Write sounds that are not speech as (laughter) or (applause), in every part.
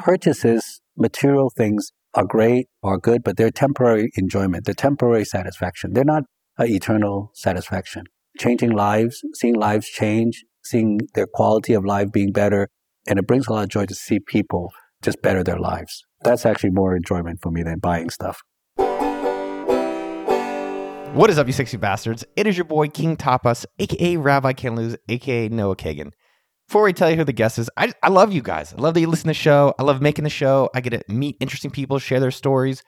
purchases, material things are great, are good, but they're temporary enjoyment. They're temporary satisfaction. They're not an eternal satisfaction. Changing lives, seeing lives change, seeing their quality of life being better, and it brings a lot of joy to see people just better their lives. That's actually more enjoyment for me than buying stuff. What is up, you sexy bastards? It is your boy King Tapas, aka Rabbi Can't Lose, aka Noah Kagan. Before we tell you who the guest is, I, I love you guys. I love that you listen to the show. I love making the show. I get to meet interesting people, share their stories,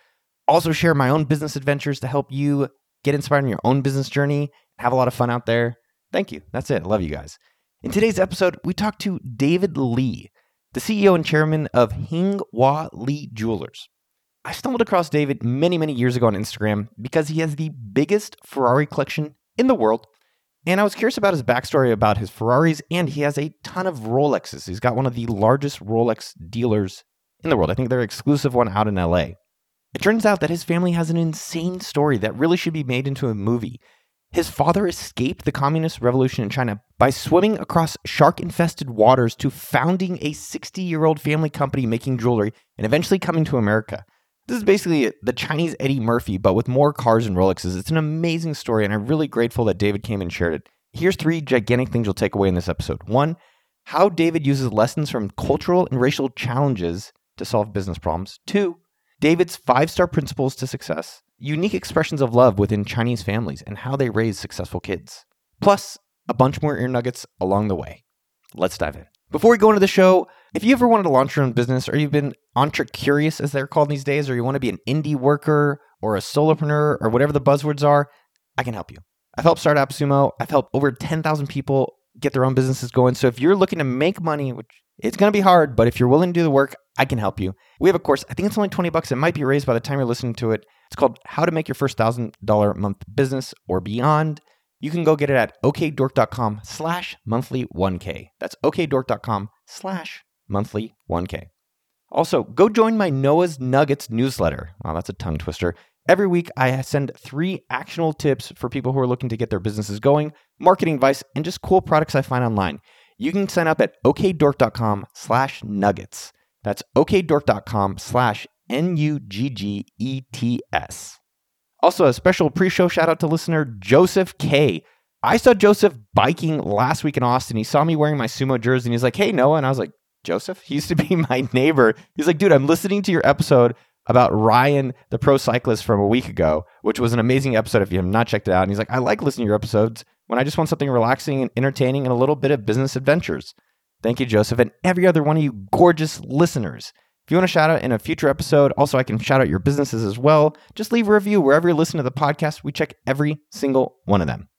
also share my own business adventures to help you get inspired in your own business journey, have a lot of fun out there. Thank you. That's it. I love you guys. In today's episode, we talk to David Lee, the CEO and chairman of Hing Wa Lee Jewelers. I stumbled across David many, many years ago on Instagram because he has the biggest Ferrari collection in the world. And I was curious about his backstory about his Ferraris, and he has a ton of Rolexes. He's got one of the largest Rolex dealers in the world. I think they're exclusive one out in LA. It turns out that his family has an insane story that really should be made into a movie. His father escaped the communist revolution in China by swimming across shark infested waters to founding a 60 year old family company making jewelry and eventually coming to America. This is basically the Chinese Eddie Murphy, but with more cars and Rolexes. It's an amazing story, and I'm really grateful that David came and shared it. Here's three gigantic things you'll take away in this episode. One, how David uses lessons from cultural and racial challenges to solve business problems. Two, David's five star principles to success, unique expressions of love within Chinese families, and how they raise successful kids. Plus, a bunch more ear nuggets along the way. Let's dive in. Before we go into the show, if you ever wanted to launch your own business or you've been entre curious, as they're called these days, or you want to be an indie worker or a solopreneur or whatever the buzzwords are, I can help you. I've helped start AppSumo. I've helped over 10,000 people get their own businesses going. So if you're looking to make money, which it's going to be hard, but if you're willing to do the work, I can help you. We have a course. I think it's only 20 bucks. It might be raised by the time you're listening to it. It's called How to Make Your First $1,000 Month Business or Beyond. You can go get it at okdork.com slash monthly 1K. That's okdork.com slash monthly 1K. Also, go join my Noah's Nuggets newsletter. Wow, that's a tongue twister. Every week, I send three actionable tips for people who are looking to get their businesses going, marketing advice, and just cool products I find online. You can sign up at okdork.com slash nuggets. That's okdork.com slash N-U-G-G-E-T-S. Also, a special pre-show shout out to listener Joseph K. I saw Joseph biking last week in Austin. He saw me wearing my sumo jersey and he's like, hey, Noah. And I was like, Joseph? He used to be (laughs) my neighbor. He's like, dude, I'm listening to your episode about Ryan, the pro cyclist from a week ago, which was an amazing episode if you have not checked it out. And he's like, I like listening to your episodes when I just want something relaxing and entertaining and a little bit of business adventures. Thank you, Joseph, and every other one of you gorgeous listeners. If you want to shout out in a future episode, also I can shout out your businesses as well. Just leave a review wherever you listen to the podcast. We check every single one of them.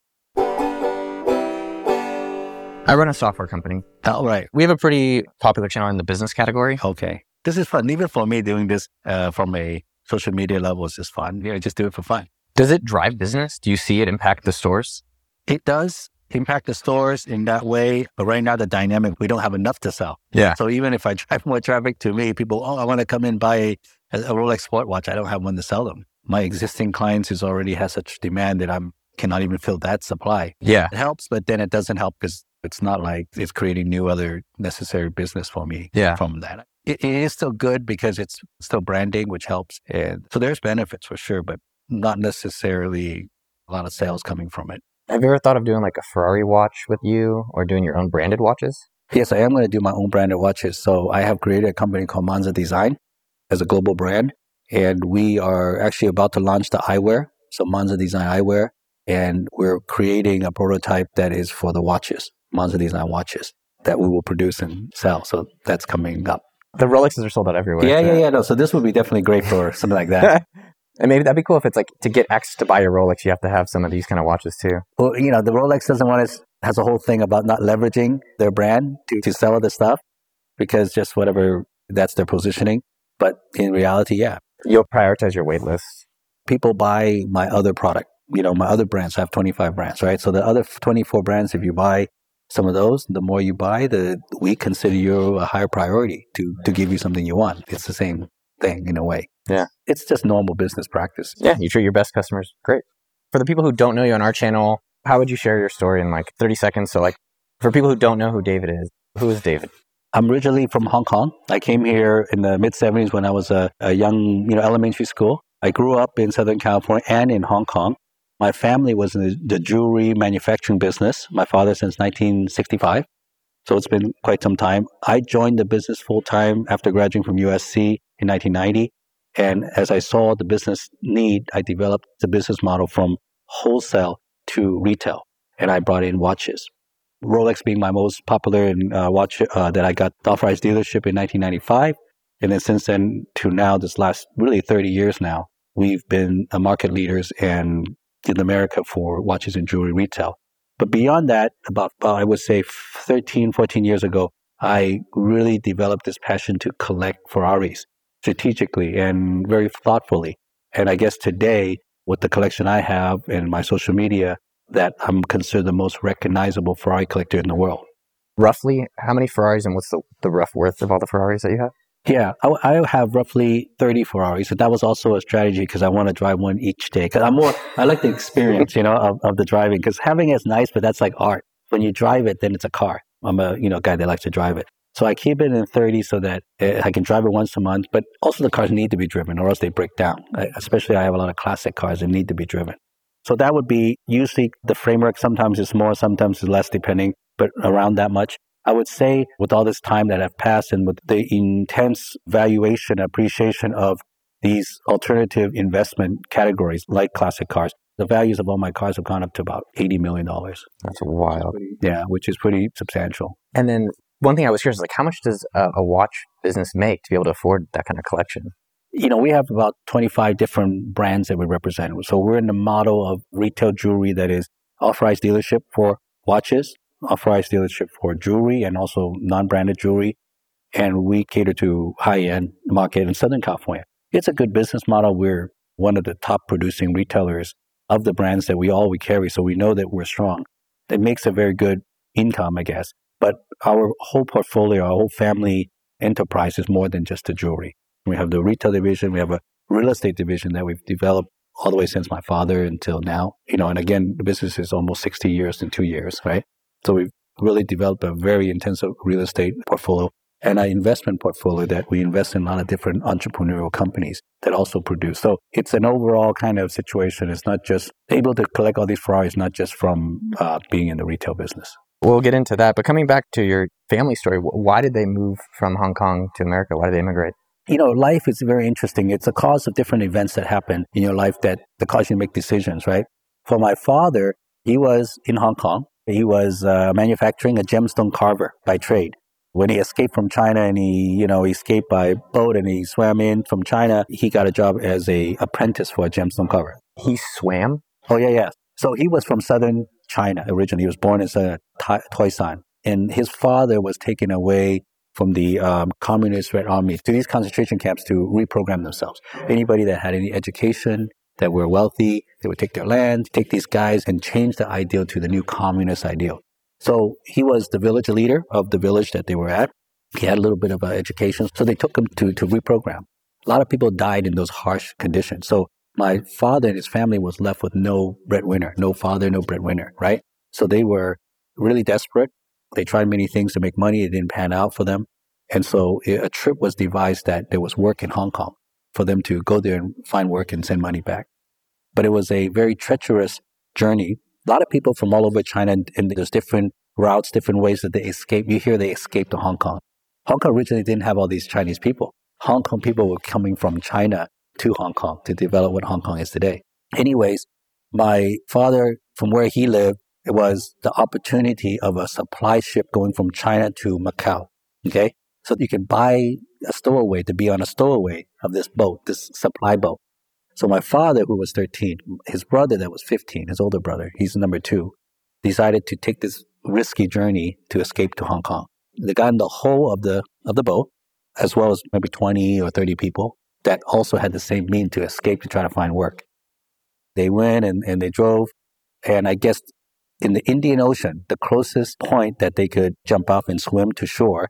I run a software company. All right. We have a pretty popular channel in the business category. Okay. This is fun. Even for me, doing this uh, from a social media level is just fun. Yeah, just do it for fun. Does it drive business? Do you see it impact the stores? It does impact the stores in that way. But right now, the dynamic, we don't have enough to sell. Yeah. So even if I drive (laughs) more traffic to me, people, oh, I want to come in buy a, a Rolex sport watch. I don't have one to sell them. My existing clients who's already has such demand that I'm cannot even fill that supply. Yeah. It helps, but then it doesn't help because it's not like it's creating new other necessary business for me Yeah. from that. It, it is still good because it's still branding, which helps. And so there's benefits for sure, but not necessarily a lot of sales coming from it. Have you ever thought of doing like a Ferrari watch with you or doing your own branded watches? Yes, I am going to do my own branded watches. So I have created a company called Manza Design as a global brand. And we are actually about to launch the eyewear. So Manza Design eyewear. And we're creating a prototype that is for the watches, Manza Design watches that we will produce and sell. So that's coming up. The Rolexes are sold out everywhere. Yeah, so- yeah, yeah. No, so this would be definitely great for something like that. (laughs) and maybe that'd be cool if it's like to get access to buy your Rolex, you have to have some of these kind of watches too. well, you know, the Rolex doesn't want to, has a whole thing about not leveraging their brand to, to sell other stuff because just whatever, that's their positioning. But in reality, yeah, You'll prioritize your wait list. people buy my other product. You know, my other brands I have 25 brands, right? So the other 24 brands, if you buy some of those, the more you buy, the we consider you a higher priority to to give you something you want. It's the same thing in a way. Yeah. It's just normal business practice. Yeah, you treat your best customers. Great. For the people who don't know you on our channel, how would you share your story in like 30 seconds? So like for people who don't know who David is, who is David? I'm originally from Hong Kong. I came here in the mid 70s when I was a, a young, you know, elementary school. I grew up in Southern California and in Hong Kong. My family was in the, the jewelry manufacturing business. My father since 1965. So it's been quite some time. I joined the business full time after graduating from USC in 1990. And as I saw the business need, I developed the business model from wholesale to retail. And I brought in watches. Rolex being my most popular uh, watch uh, that I got the authorized dealership in 1995. And then since then to now, this last really 30 years now, we've been market leaders in, in America for watches and jewelry retail. But beyond that, about, I would say 13, 14 years ago, I really developed this passion to collect Ferraris strategically and very thoughtfully. And I guess today, with the collection I have and my social media, that I'm considered the most recognizable Ferrari collector in the world. Roughly, how many Ferraris and what's the, the rough worth of all the Ferraris that you have? Yeah, I, I have roughly 30 Ferraris. And that was also a strategy because I want to drive one each day. Because I'm more, I like the experience, you know, of, of the driving. Because having is nice, but that's like art. When you drive it, then it's a car. I'm a, you know, guy that likes to drive it. So I keep it in 30 so that eh, I can drive it once a month. But also the cars need to be driven or else they break down. I, especially I have a lot of classic cars that need to be driven. So that would be usually the framework. Sometimes it's more, sometimes it's less, depending, but around that much. I would say with all this time that have passed and with the intense valuation appreciation of these alternative investment categories like classic cars, the values of all my cars have gone up to about $80 million. That's wild. Yeah, which is pretty substantial. And then one thing I was curious, like how much does a, a watch business make to be able to afford that kind of collection? you know, we have about 25 different brands that we represent. So we're in the model of retail jewelry that is authorized dealership for watches, authorized dealership for jewelry, and also non-branded jewelry. And we cater to high-end market in Southern California. It's a good business model. We're one of the top producing retailers of the brands that we all we carry. So we know that we're strong. It makes a very good income, I guess. But our whole portfolio, our whole family enterprise is more than just the jewelry. We have the retail division. We have a real estate division that we've developed all the way since my father until now. You know, and again, the business is almost 60 years in two years, right? So we've really developed a very intensive real estate portfolio and an investment portfolio that we invest in a lot of different entrepreneurial companies that also produce. So it's an overall kind of situation. It's not just able to collect all these Ferraris, not just from uh, being in the retail business. We'll get into that. But coming back to your family story, why did they move from Hong Kong to America? Why did they immigrate? You know, life is very interesting. It's a cause of different events that happen in your life that, that cause you to make decisions, right? For my father, he was in Hong Kong. He was uh, manufacturing a gemstone carver by trade. When he escaped from China and he, you know, escaped by boat and he swam in from China, he got a job as a apprentice for a gemstone carver. He swam? Oh, yeah, yeah. So he was from southern China originally. He was born in uh, Toisan. And his father was taken away from the um, communist Red Army to these concentration camps to reprogram themselves. Anybody that had any education, that were wealthy, they would take their land, take these guys and change the ideal to the new communist ideal. So he was the village leader of the village that they were at. He had a little bit of uh, education, so they took him to, to reprogram. A lot of people died in those harsh conditions. So my father and his family was left with no breadwinner, no father, no breadwinner, right? So they were really desperate. They tried many things to make money. It didn't pan out for them. And so a trip was devised that there was work in Hong Kong for them to go there and find work and send money back. But it was a very treacherous journey. A lot of people from all over China, and there's different routes, different ways that they escape. You hear they escaped to Hong Kong. Hong Kong originally didn't have all these Chinese people. Hong Kong people were coming from China to Hong Kong to develop what Hong Kong is today. Anyways, my father, from where he lived, it was the opportunity of a supply ship going from China to Macau. Okay. So you can buy a stowaway to be on a stowaway of this boat, this supply boat. So my father, who was 13, his brother that was 15, his older brother, he's number two, decided to take this risky journey to escape to Hong Kong. They got in the whole of the, of the boat, as well as maybe 20 or 30 people that also had the same mean to escape to try to find work. They went and, and they drove. And I guess in the Indian Ocean, the closest point that they could jump off and swim to shore,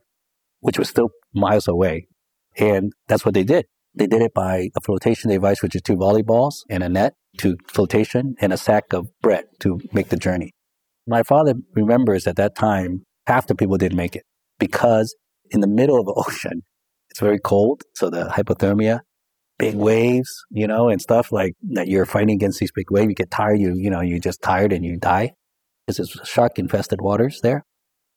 which was still miles away. And that's what they did. They did it by a flotation device, which is two volleyballs and a net to flotation and a sack of bread to make the journey. My father remembers at that time, half the people didn't make it because in the middle of the (laughs) ocean. It's very cold, so the hypothermia, big waves, you know, and stuff like that. You're fighting against these big waves. You get tired. You you know you're just tired and you die. This is shark infested waters there.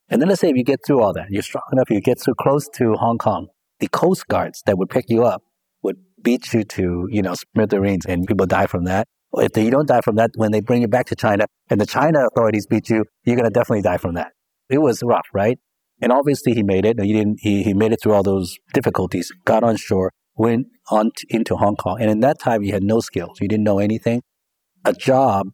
And then let's say if you get through all that, you're strong enough, you get so close to Hong Kong, the coast guards that would pick you up would beat you to, you know, smithereens and people die from that. If you don't die from that, when they bring you back to China and the China authorities beat you, you're going to definitely die from that. It was rough, right? And obviously he made it. He didn't, he, he made it through all those difficulties, got on shore, went on into Hong Kong. And in that time, he had no skills. He didn't know anything. A job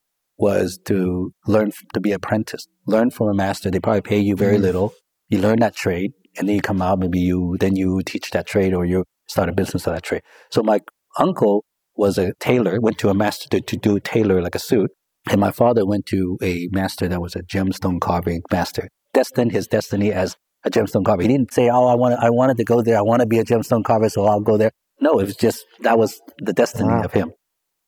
was to learn to be apprentice, learn from a master. They probably pay you very mm-hmm. little. You learn that trade and then you come out, maybe you, then you teach that trade or you start a business of that trade. So my uncle was a tailor, went to a master to, to do tailor like a suit. And my father went to a master that was a gemstone carving master, destined his destiny as a gemstone carver. He didn't say, "Oh, I want I wanted to go there. I want to be a gemstone carver, so I'll go there." No, it was just that was the destiny wow. of him.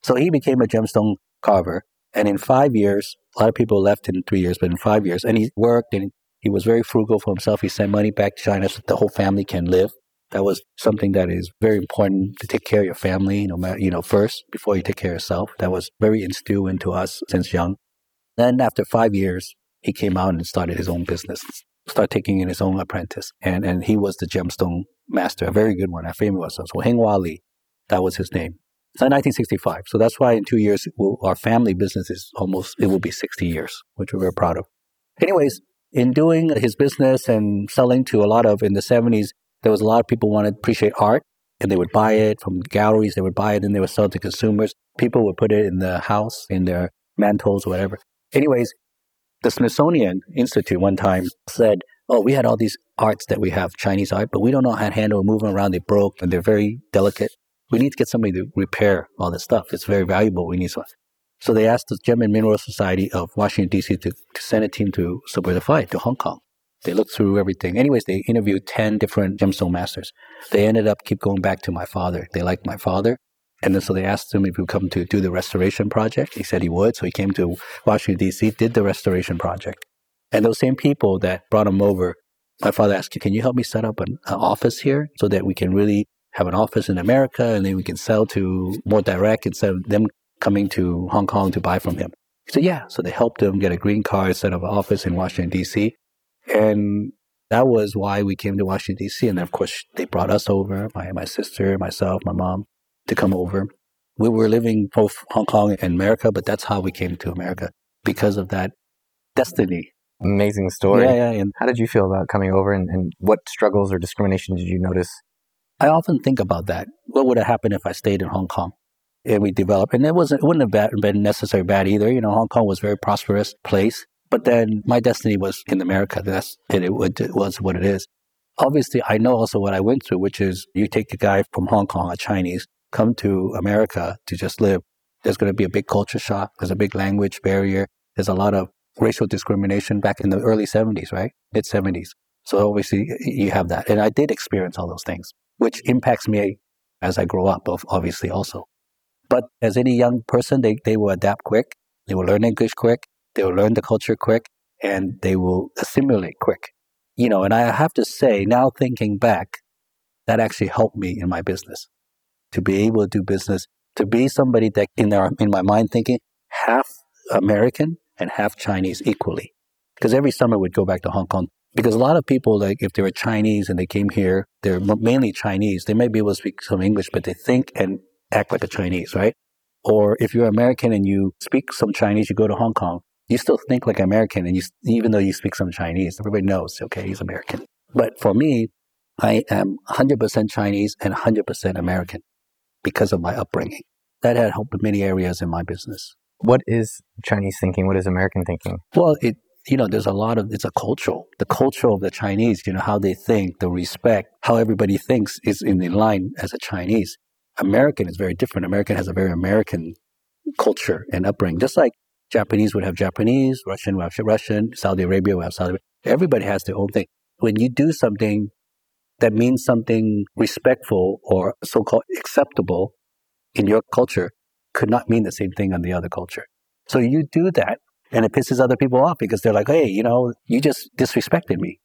So he became a gemstone carver, and in five years, a lot of people left in three years, but in five years, and he worked and he was very frugal for himself. He sent money back to China so the whole family can live. That was something that is very important to take care of your family, no matter, you know, first before you take care of yourself. That was very instilled into us since young. Then after five years, he came out and started his own business, started taking in his own apprentice. And, and he was the gemstone master, a very good one. Our famous was. So Hing Wa Lee, that was his name. So 1965. So that's why in two years, we'll, our family business is almost, it will be 60 years, which we're very proud of. Anyways, in doing his business and selling to a lot of, in the 70s, there was a lot of people wanted to appreciate art and they would buy it from galleries. They would buy it and they would sell it to consumers. People would put it in the house, in their mantles or whatever. Anyways, the Smithsonian Institute one time said, Oh, we had all these arts that we have, Chinese art, but we don't know how to handle and move them around. They broke and they're very delicate. We need to get somebody to repair all this stuff. It's very valuable. We need someone. So they asked the Gem and Mineral Society of Washington, D.C. To, send a team to Subway to Hong Kong. They looked through everything. Anyways, they interviewed 10 different gemstone masters. They ended up keep going back to my father. They liked my father. And then so they asked him if he would come to do the restoration project. He said he would. So he came to Washington, D.C., did the restoration project. And those same people that brought him over, my father asked, Can you help me set up an, an office here so that we can really have an office in America and then we can sell to more direct instead of them coming to Hong Kong to buy from him? He said, Yeah. So they helped him get a green card, set up an office in Washington, D.C. And that was why we came to Washington, D.C. And then of course, they brought us over, my, my sister, myself, my mom, to come over. We were living both Hong Kong and America, but that's how we came to America because of that destiny. Amazing story. Yeah, yeah. And how did you feel about coming over and, and what struggles or discrimination did you notice? I often think about that. What would have happened if I stayed in Hong Kong? And we developed, and it wasn't, it wouldn't have been necessarily bad either. You know, Hong Kong was a very prosperous place. But then my destiny was in America. That's and it, it was what it is. Obviously, I know also what I went through, which is you take a guy from Hong Kong, a Chinese, come to America to just live. There's going to be a big culture shock. There's a big language barrier. There's a lot of racial discrimination back in the early 70s, right? Mid 70s. So obviously you have that. And I did experience all those things, which impacts me as I grow up, obviously also. But as any young person, they, they will adapt quick. They will learn English quick. They will learn the culture quick and they will assimilate quick. You know, and I have to say, now thinking back, that actually helped me in my business to be able to do business, to be somebody that in, their, in my mind thinking half American and half Chinese equally. Because every summer we'd go back to Hong Kong. Because a lot of people, like if they were Chinese and they came here, they're mainly Chinese. They may be able to speak some English, but they think and act like a Chinese, right? Or if you're American and you speak some Chinese, you go to Hong Kong, you still think like American, and you even though you speak some Chinese, everybody knows, okay, he's American. But for me, I am 100% Chinese and 100% American because of my upbringing. That had helped in many areas in my business. What is Chinese thinking? What is American thinking? Well, it you know, there's a lot of it's a cultural. The culture of the Chinese, you know, how they think, the respect, how everybody thinks is in the line as a Chinese. American is very different. American has a very American culture and upbringing, just like Japanese would have Japanese, Russian would have Russian, Saudi Arabia would have Saudi Arabia. Everybody has their own thing. When you do something that means something respectful or so called acceptable in your culture, could not mean the same thing on the other culture. So you do that and it pisses other people off because they're like, hey, you know, you just disrespected me.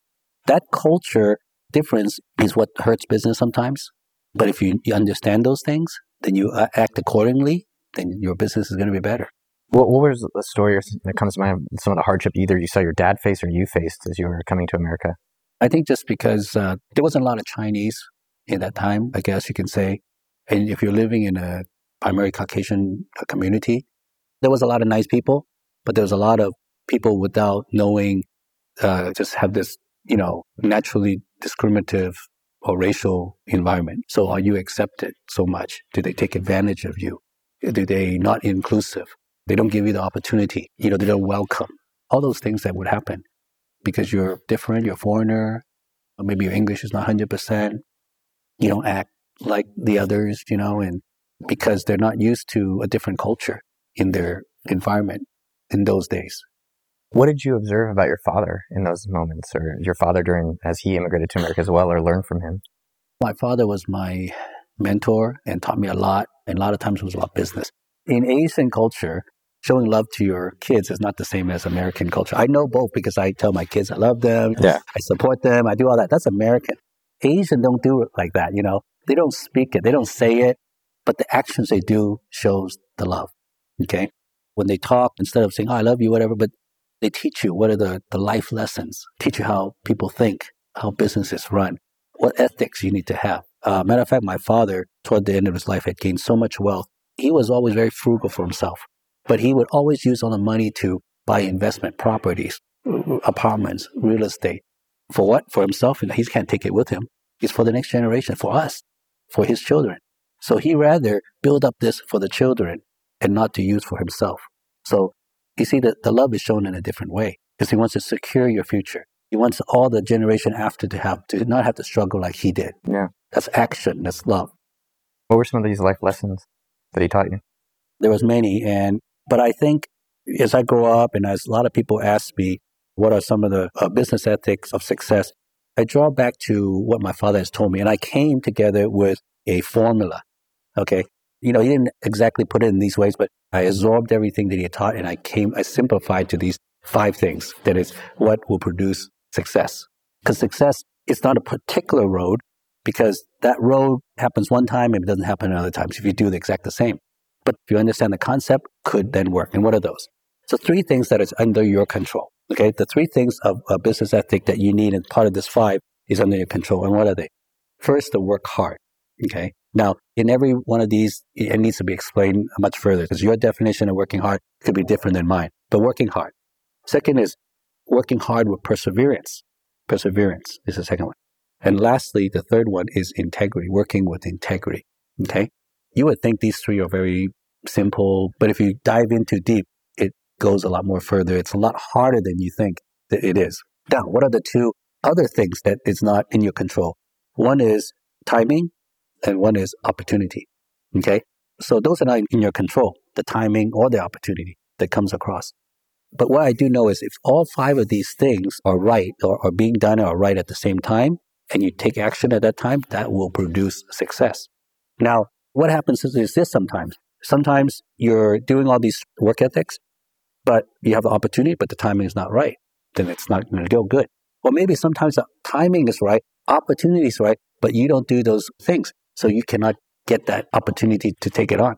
That culture difference is what hurts business sometimes. But if you, you understand those things, then you uh, act accordingly, then your business is going to be better. What, what was the story that comes to mind? Some of the hardship either you saw your dad face or you faced as you were coming to America. I think just because uh, there wasn't a lot of Chinese in that time, I guess you can say, and if you're living in a primary Caucasian uh, community, there was a lot of nice people, but there's a lot of people without knowing, uh, just have this, you know, naturally discriminative or racial environment. So are you accepted so much? Do they take advantage of you? Do they not inclusive? They don't give you the opportunity. You know, they don't welcome. All those things that would happen because you're different, you're a foreigner, or maybe your English is not 100%. You don't act like the others, you know, and because they're not used to a different culture in their environment in those days. What did you observe about your father in those moments, or your father during as he immigrated to America as well, or learn from him? My father was my mentor and taught me a lot, and a lot of times it was about business. In Asian culture, showing love to your kids is not the same as American culture. I know both because I tell my kids I love them, yeah. I support them, I do all that. That's American. Asian don't do it like that, you know. They don't speak it, they don't say it, but the actions they do shows the love. Okay? When they talk, instead of saying, oh, I love you, whatever, but they teach you what are the, the life lessons, teach you how people think, how businesses run, what ethics you need to have. Uh, matter of fact, my father, toward the end of his life, had gained so much wealth. He was always very frugal for himself, but he would always use all the money to buy investment properties, apartments, real estate. For what? For himself, and he can't take it with him. It's for the next generation, for us, for his children. So he rather build up this for the children and not to use for himself. So you see that the love is shown in a different way because he wants to secure your future. He wants all the generation after to have to not have to struggle like he did. Yeah. That's action. That's love. What were some of these life lessons that he taught you? There was many, and but I think as I grow up and as a lot of people ask me, what are some of the uh, business ethics of success? I draw back to what my father has told me, and I came together with a formula. Okay, you know, he didn't exactly put it in these ways, but I absorbed everything that he taught and I came, I simplified to these five things. That is what will produce success. Because success is not a particular road because that road happens one time and it doesn't happen other times if you do the exact the same. But if you understand the concept, could then work. And what are those? So three things that is under your control. Okay. The three things of a business ethic that you need and part of this five is under your control. And what are they? First, to work hard. Okay. Now, in every one of these, it needs to be explained much further because your definition of working hard could be different than mine, but working hard. Second is working hard with perseverance. Perseverance is the second one. And lastly, the third one is integrity, working with integrity. Okay. You would think these three are very simple, but if you dive into deep, it goes a lot more further. It's a lot harder than you think that it is. Now, what are the two other things that is not in your control? One is timing and one is opportunity. Okay. So those are not in your control, the timing or the opportunity that comes across. But what I do know is if all five of these things are right or are being done or right at the same time, and you take action at that time, that will produce success. Now, what happens is, is this sometimes. Sometimes you're doing all these work ethics, but you have the opportunity, but the timing is not right. Then it's not going to go good. Or maybe sometimes the timing is right, opportunity is right, but you don't do those things. So you cannot get that opportunity to take it on.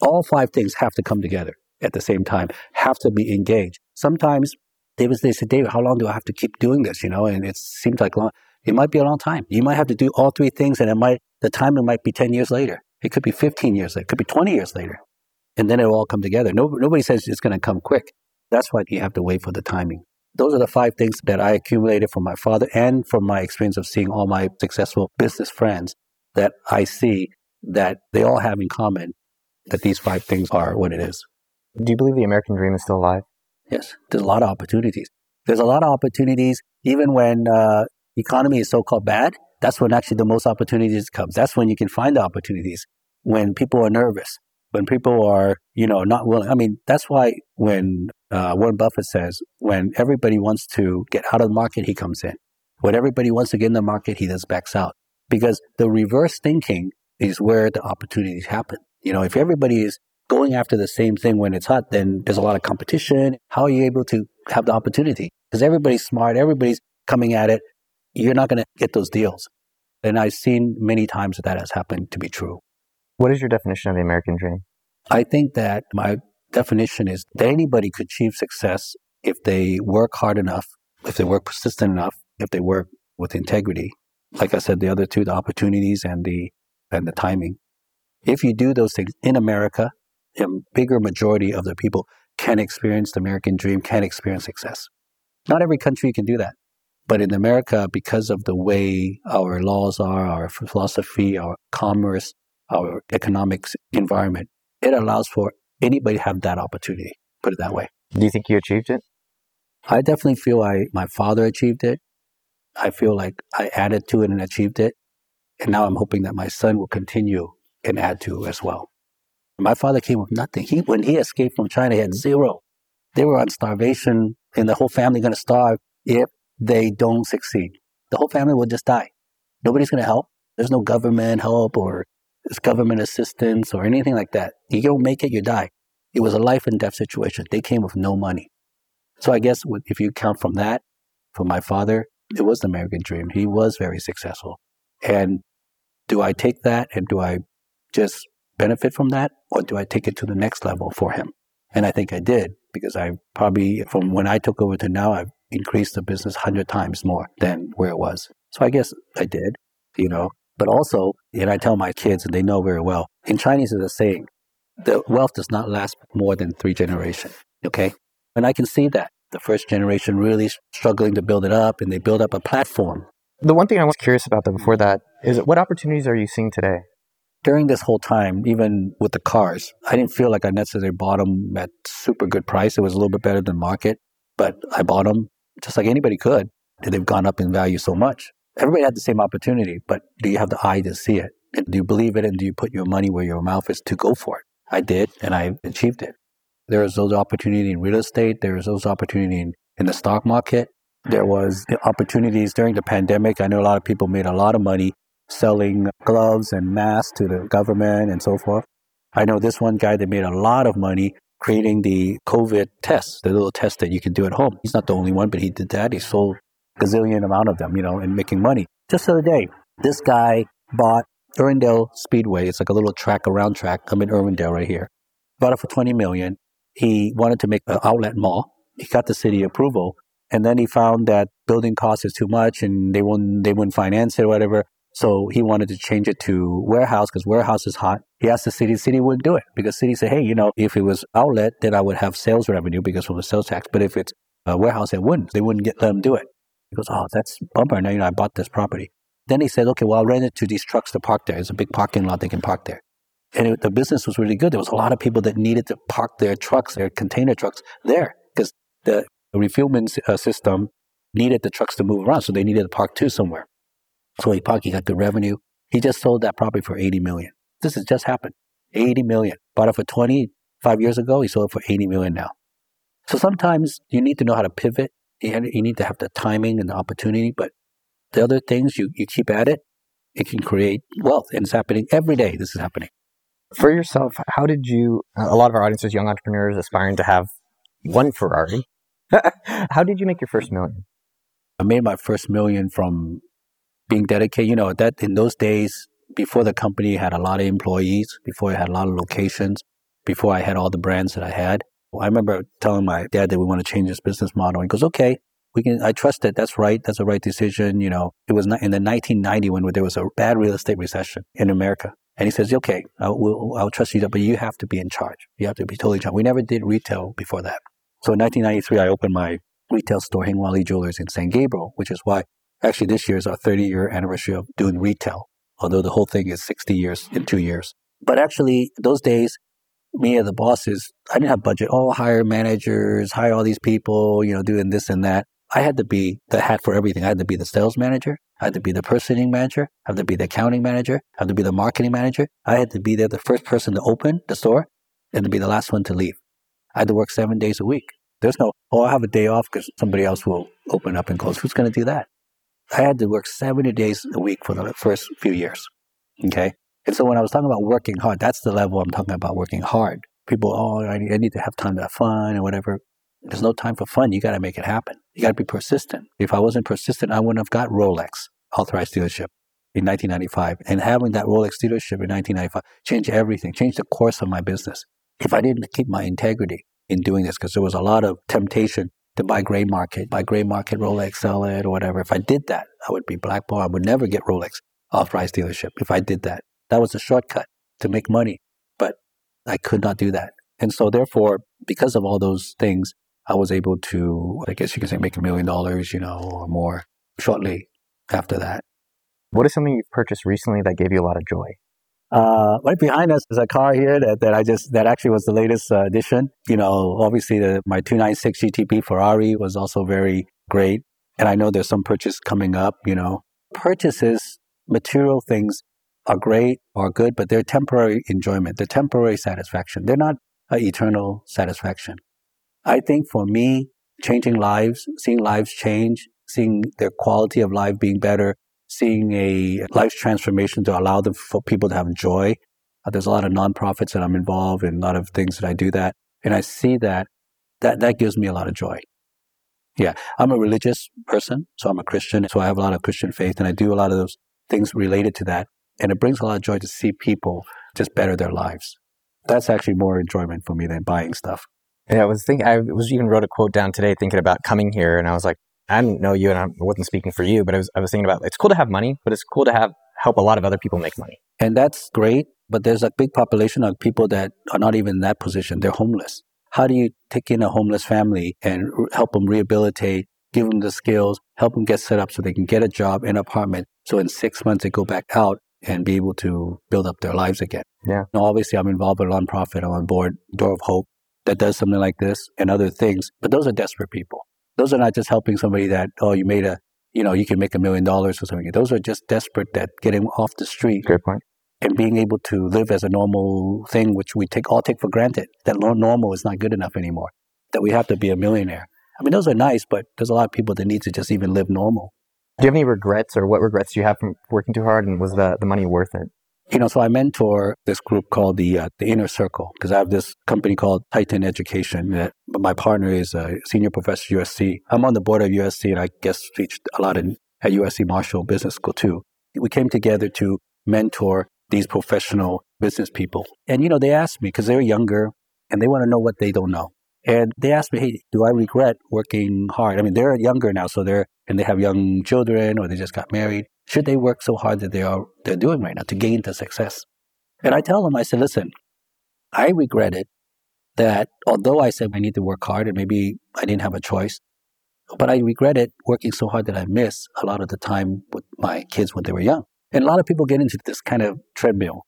All five things have to come together at the same time, have to be engaged. Sometimes David, they say, David, how long do I have to keep doing this? You know, and it seems like long. It might be a long time. You might have to do all three things, and it might the timing might be ten years later. It could be fifteen years later. It could be twenty years later, and then it will all come together. No, nobody says it's going to come quick. That's why you have to wait for the timing. Those are the five things that I accumulated from my father and from my experience of seeing all my successful business friends that I see that they all have in common that these five things are what it is. Do you believe the American dream is still alive? Yes, there's a lot of opportunities. There's a lot of opportunities, even when uh, economy is so-called bad. That's when actually the most opportunities comes. That's when you can find the opportunities. When people are nervous, when people are, you know, not willing. I mean, that's why when uh, Warren Buffett says, when everybody wants to get out of the market, he comes in. When everybody wants to get in the market, he just backs out because the reverse thinking is where the opportunities happen. You know, if everybody is going after the same thing when it's hot, then there's a lot of competition. How are you able to have the opportunity? Because everybody's smart, everybody's coming at it. you're not going to get those deals. And I've seen many times that that has happened to be true. What is your definition of the American dream? I think that my definition is that anybody could achieve success if they work hard enough, if they work persistent enough, if they work with integrity. Like I said, the other two, the opportunities and the and the timing. If you do those things in America, a bigger majority of the people can experience the American dream, can experience success. Not every country can do that. But in America, because of the way our laws are, our philosophy, our commerce, our economics environment, it allows for anybody to have that opportunity. Put it that way. Do you think you achieved it? I definitely feel I my father achieved it. I feel like I added to it and achieved it. And now I'm hoping that my son will continue and add to as well. My father came with nothing. He when he escaped from China, he had zero. They were on starvation and the whole family gonna starve if they don't succeed. The whole family will just die. Nobody's gonna help. There's no government help or government assistance or anything like that. You don't make it, you die. It was a life and death situation. They came with no money. So I guess if you count from that, from my father, it was the American dream. He was very successful. And do I take that and do I just benefit from that or do I take it to the next level for him? And I think I did because I probably, from when I took over to now, I've increased the business 100 times more than where it was. So I guess I did, you know. But also, and I tell my kids, and they know very well, in Chinese is a saying, the wealth does not last more than three generations. Okay. And I can see that the first generation really struggling to build it up and they build up a platform. The one thing I was curious about though before that is what opportunities are you seeing today? During this whole time, even with the cars, I didn't feel like I necessarily bought them at super good price. It was a little bit better than market, but I bought them just like anybody could. They've gone up in value so much. Everybody had the same opportunity, but do you have the eye to see it? And do you believe it? And do you put your money where your mouth is to go for it? I did, and I achieved it. There was those opportunity in real estate. There was those opportunity in, in the stock market. There mm-hmm. was opportunities during the pandemic. I know a lot of people made a lot of money selling gloves and masks to the government and so forth. I know this one guy that made a lot of money creating the COVID test, the little test that you can do at home. He's not the only one, but he did that. He sold gazillion amount of them, you know, and making money. Just the other day, this guy bought Irwindale Speedway. It's like a little track, around track. I'm in Irwindale right here. Bought it for 20 million. He wanted to make an outlet mall. He got the city approval. And then he found that building cost is too much and they wouldn't, they wouldn't finance it or whatever. So he wanted to change it to warehouse because warehouse is hot. He asked the city, the city wouldn't do it because city said, hey, you know, if it was outlet, then I would have sales revenue because of the sales tax. But if it's a warehouse, it wouldn't. They wouldn't get, let them do it. He goes, oh, that's bumper. Now, you know, I bought this property. Then he said, okay, well, I'll rent it to these trucks to park there. It's a big parking lot they can park there. And it, the business was really good. There was a lot of people that needed to park their trucks, their container trucks there because the refuelment uh, system needed the trucks to move around. So they needed to park too somewhere. So he parked, he got good revenue. He just sold that property for 80 million. This has just happened. 80 million. Bought it for 25 years ago. He sold it for 80 million now. So sometimes you need to know how to pivot. You need to have the timing and the opportunity, but the other things you, you keep at it, it can create wealth. And it's happening every day. This is happening. For yourself, how did you, a lot of our audience is young entrepreneurs aspiring to have one Ferrari. (laughs) how did you make your first million? I made my first million from being dedicated. You know, that in those days, before the company had a lot of employees, before it had a lot of locations, before I had all the brands that I had, I remember telling my dad that we want to change this business model. He goes, okay, we can, I trust it. That's right. That's the right decision. You know, it was not in the 1990 when there was a bad real estate recession in America. And he says, okay, I'll, we'll, I'll trust you, but you have to be in charge. You have to be totally in charge. We never did retail before that. So in 1993, I opened my retail store, Hing Wa Lee Jewelers in San Gabriel, which is why actually this year is our 30 year anniversary of doing retail, although the whole thing is 60 years in two years. But actually, those days, me and the bosses, I didn't have budget. Oh, hire managers, hire all these people, you know, doing this and that. I had to be the hat for everything. I had to be the sales manager. I had to be the purchasing manager. I had to be the accounting manager. I had to be the marketing manager. I had to be there the first person to open the store and to be the last one to leave. I had to work seven days a week. There's no, oh, I have a day off because somebody else will open up and close. Who's going to do that? I had to work 70 days a week for the first few years. Okay. And so when I was talking about working hard, that's the level I'm talking about working hard. People, oh, I need to have time to have fun and whatever. There's no time for fun. You got to make it happen. You got to be persistent. If I wasn't persistent, I wouldn't have got Rolex authorized dealership in 1995. And having that Rolex dealership in 1995 changed everything, changed the course of my business. If I didn't keep my integrity in doing this, because there was a lot of temptation to buy gray market, buy gray market Rolex, sell it or whatever. If I did that, I would be blackballed. I would never get Rolex authorized dealership if I did that. That was a shortcut to make money, but I could not do that. And so therefore, because of all those things, I was able to, I guess you could say, make a million dollars, you know, or more shortly after that. What is something you've purchased recently that gave you a lot of joy? Uh, right behind us is a car here that, that I just, that actually was the latest uh, edition. You know, obviously the, my 296 GTB Ferrari was also very great. And I know there's some purchase coming up, you know. Purchases, material things are great, are good, but they're temporary enjoyment. They're temporary satisfaction. They're not eternal satisfaction. I think for me, changing lives, seeing lives change, seeing their quality of life being better, seeing a life transformation to allow them for people to have joy. Uh, there's a lot of nonprofits that I'm involved in, a lot of things that I do that. And I see that, that, that gives me a lot of joy. Yeah. I'm a religious person. So I'm a Christian. So I have a lot of Christian faith and I do a lot of those things related to that. And it brings a lot of joy to see people just better their lives. That's actually more enjoyment for me than buying stuff. Yeah, I was thinking, I was even wrote a quote down today thinking about coming here. And I was like, I didn't know you and I wasn't speaking for you, but I was, I was thinking about it's cool to have money, but it's cool to have help a lot of other people make money. And that's great. But there's a big population of people that are not even in that position. They're homeless. How do you take in a homeless family and help them rehabilitate, give them the skills, help them get set up so they can get a job, an apartment. So in six months they go back out and be able to build up their lives again. Yeah. Now, obviously, I'm involved with a nonprofit. I'm on board Door of Hope that does something like this and other things. But those are desperate people. Those are not just helping somebody that, oh, you made a, you know, you can make a million dollars or something. Those are just desperate that getting off the street. Good point. And being able to live as a normal thing, which we take all take for granted, that normal is not good enough anymore. That we have to be a millionaire. I mean, those are nice, but there's a lot of people that need to just even live normal. Do you have any regrets, or what regrets do you have from working too hard? And was the the money worth it? You know, so I mentor this group called the uh, the Inner Circle because I have this company called Titan Education. That my partner is a senior professor at USC. I'm on the board of USC, and I guess teach a lot in, at USC Marshall Business School too. We came together to mentor these professional business people, and you know, they asked me because they're younger and they want to know what they don't know. And they asked me, "Hey, do I regret working hard?" I mean, they're younger now, so they're and they have young children or they just got married should they work so hard that they are they're doing right now to gain the success? And I tell them, I said, listen, I regret it that although I said I need to work hard and maybe I didn't have a choice, but I regret it working so hard that I miss a lot of the time with my kids when they were young. And a lot of people get into this kind of treadmill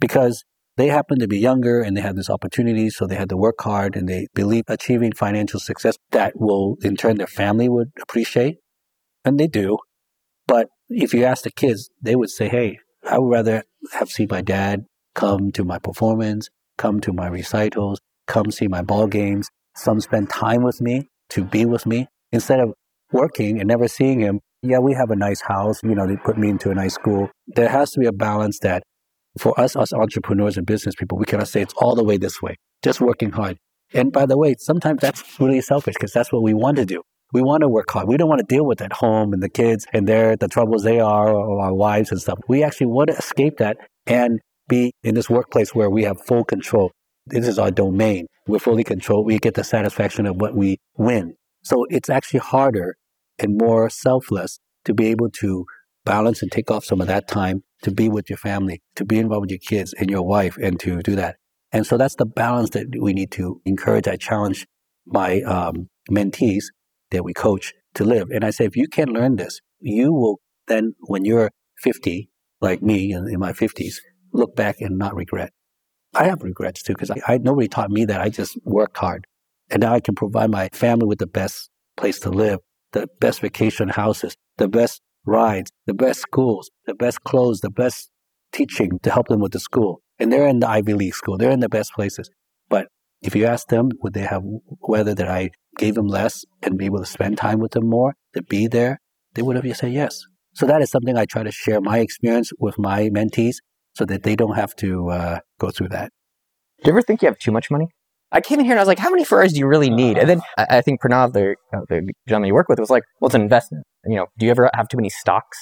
because they happen to be younger and they have this opportunity, so they had to work hard and they believe achieving financial success that will in turn their family would appreciate. And they do. But if you ask the kids, they would say, hey, I would rather have seen my dad come to my performance, come to my recitals, come see my ball games, some spend time with me to be with me instead of working and never seeing him. Yeah, we have a nice house. You know, they put me into a nice school. There has to be a balance that for us, as entrepreneurs and business people, we cannot say it's all the way this way, just working hard. And by the way, sometimes that's really selfish because that's what we want to do we want to work hard. We don't want to deal with at home and the kids and their the troubles they are or our wives and stuff. We actually want to escape that and be in this workplace where we have full control. This is our domain. We're fully controlled. We get the satisfaction of what we win. So it's actually harder and more selfless to be able to balance and take off some of that time to be with your family, to be involved with your kids and your wife and to do that. And so that's the balance that we need to encourage. I challenge my um, mentees that we coach to live. And I say, if you can learn this, you will then, when you're 50, like me in, in my 50s, look back and not regret. I have regrets too, because I, I, nobody taught me that. I just worked hard. And now I can provide my family with the best place to live, the best vacation houses, the best rides, the best schools, the best clothes, the best teaching to help them with the school. And they're in the Ivy League school. They're in the best places. But if you ask them, would they have whether that I gave them less and be able to spend time with them more, to be there, they would have just said yes. So that is something I try to share my experience with my mentees so that they don't have to uh, go through that. Do you ever think you have too much money? I came in here and I was like, how many Ferraris do you really need? And then I, I think Pranav, the, uh, the gentleman you work with, was like, well, it's an investment. You know, do you ever have too many stocks?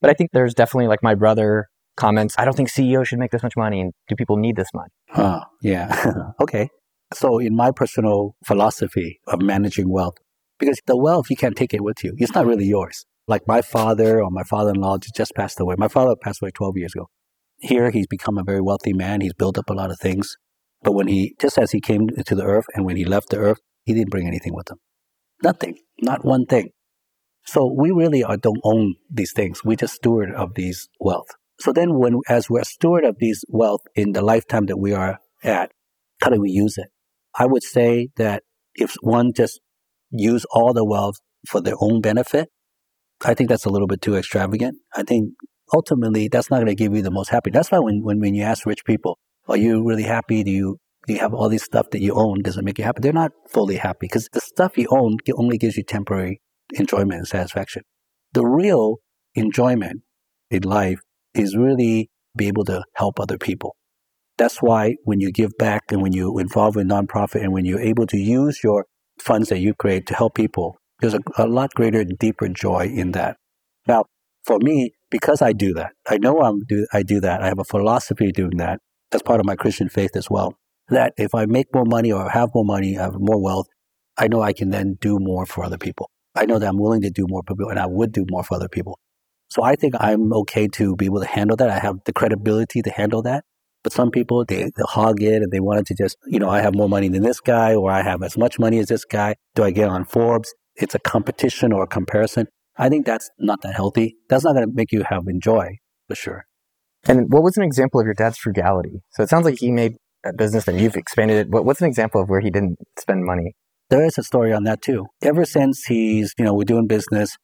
But I think there's definitely like my brother comments, I don't think CEOs should make this much money. And do people need this much? Huh, yeah. (laughs) okay. So in my personal philosophy of managing wealth, because the wealth, you can't take it with you. It's not really yours. Like my father or my father-in-law just passed away. My father passed away 12 years ago. Here, he's become a very wealthy man. He's built up a lot of things. But when he, just as he came to the earth and when he left the earth, he didn't bring anything with him. Nothing. Not one thing. So we really are, don't own these things. We're just steward of these wealth. So then when, as we're steward of these wealth in the lifetime that we are at, how do we use it? I would say that if one just use all the wealth for their own benefit, I think that's a little bit too extravagant. I think ultimately that's not going to give you the most happy. That's why when, when, when you ask rich people, are you really happy? Do you, do you have all this stuff that you own? Does it make you happy? They're not fully happy because the stuff you own only gives you temporary enjoyment and satisfaction. The real enjoyment in life is really be able to help other people. That's why when you give back and when you involve in nonprofit and when you're able to use your funds that you create to help people, there's a, a lot greater deeper joy in that. Now, for me, because I do that, I know I'm do, I do that. I have a philosophy doing that. That's part of my Christian faith as well. That if I make more money or have more money, have more wealth, I know I can then do more for other people. I know that I'm willing to do more for people and I would do more for other people. So I think I'm okay to be able to handle that. I have the credibility to handle that. But some people, they, they hog it and they wanted to just, you know, I have more money than this guy or I have as much money as this guy. Do I get on Forbes? It's a competition or a comparison. I think that's not that healthy. That's not going to make you have enjoy for sure. And what was an example of your dad's frugality? So it sounds like he made a business and you've expanded it. What's an example of where he didn't spend money? There is a story on that too. Ever since he's, you know, we're doing business,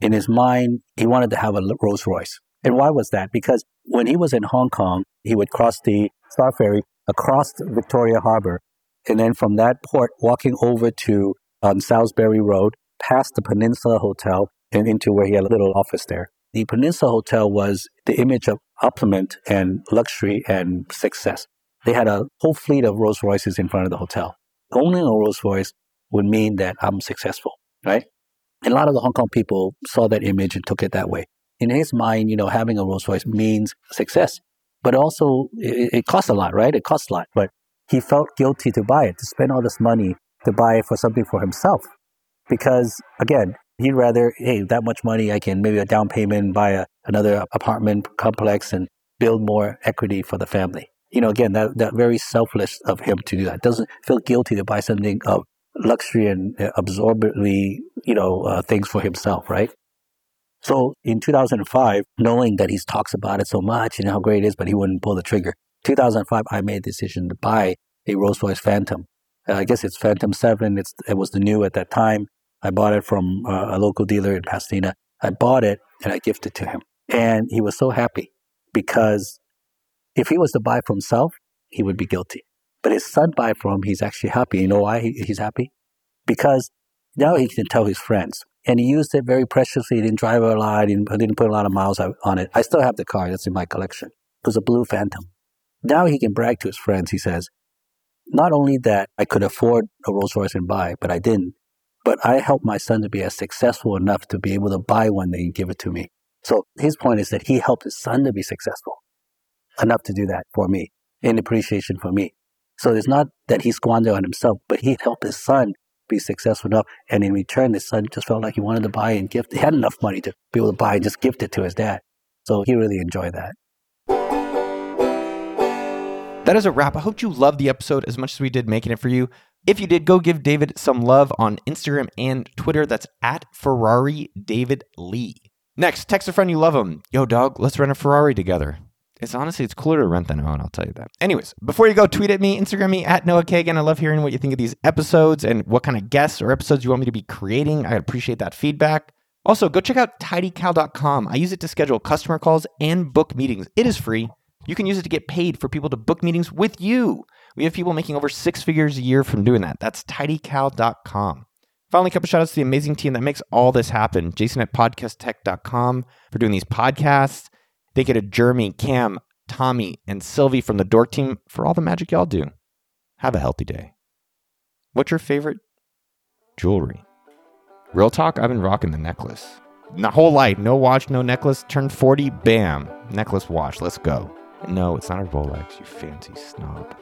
in his mind, he wanted to have a Rolls Royce. And why was that? Because when he was in Hong Kong, he would cross the Star Ferry across Victoria Harbor, and then from that port, walking over to um, Salisbury Road, past the Peninsula Hotel, and into where he had a little office there. The Peninsula Hotel was the image of opulence and luxury and success. They had a whole fleet of Rolls Royces in front of the hotel. Owning a Rolls Royce would mean that I'm successful, right? And a lot of the Hong Kong people saw that image and took it that way. In his mind, you know, having a Rolls Royce means success, but also it, it costs a lot, right? It costs a lot, but he felt guilty to buy it, to spend all this money to buy it for something for himself. Because again, he'd rather, hey, that much money, I can maybe a down payment, buy a, another apartment complex and build more equity for the family. You know, again, that, that very selfless of him to do that. Doesn't feel guilty to buy something of luxury and absorbently, you know, uh, things for himself, right? So in 2005, knowing that he talks about it so much and how great it is, but he wouldn't pull the trigger. 2005, I made a decision to buy a Rolls Royce Phantom. Uh, I guess it's Phantom 7. It's, it was the new at that time. I bought it from uh, a local dealer in Pasadena. I bought it and I gifted it to him. And he was so happy because if he was to buy for himself, he would be guilty. But his son buy for him, he's actually happy. You know why he's happy? Because now he can tell his friends. And he used it very preciously. He didn't drive it a lot. He didn't put a lot of miles on it. I still have the car. That's in my collection. It was a blue Phantom. Now he can brag to his friends. He says, not only that I could afford a Rolls Royce and buy, but I didn't. But I helped my son to be as successful enough to be able to buy one and give it to me. So his point is that he helped his son to be successful enough to do that for me in appreciation for me. So it's not that he squandered on himself, but he helped his son be successful enough. And in return, his son just felt like he wanted to buy and gift. He had enough money to be able to buy and just gift it to his dad. So he really enjoyed that. That is a wrap. I hope you loved the episode as much as we did making it for you. If you did, go give David some love on Instagram and Twitter. That's at Ferrari David Lee. Next, text a friend you love him. Yo, dog, let's rent a Ferrari together. It's honestly, it's cooler to rent than own. I'll tell you that. Anyways, before you go, tweet at me, Instagram me at Noah Kagan. I love hearing what you think of these episodes and what kind of guests or episodes you want me to be creating. I appreciate that feedback. Also, go check out tidycal.com. I use it to schedule customer calls and book meetings. It is free. You can use it to get paid for people to book meetings with you. We have people making over six figures a year from doing that. That's tidycal.com. Finally, a couple shout outs to the amazing team that makes all this happen. Jason at podcasttech.com for doing these podcasts. Thank you to Jeremy, Cam, Tommy, and Sylvie from the Dork team for all the magic y'all do. Have a healthy day. What's your favorite jewelry? Real talk, I've been rocking the necklace. My whole life, no watch, no necklace. Turned 40, bam, necklace watch, let's go. No, it's not a Rolex, you fancy snob.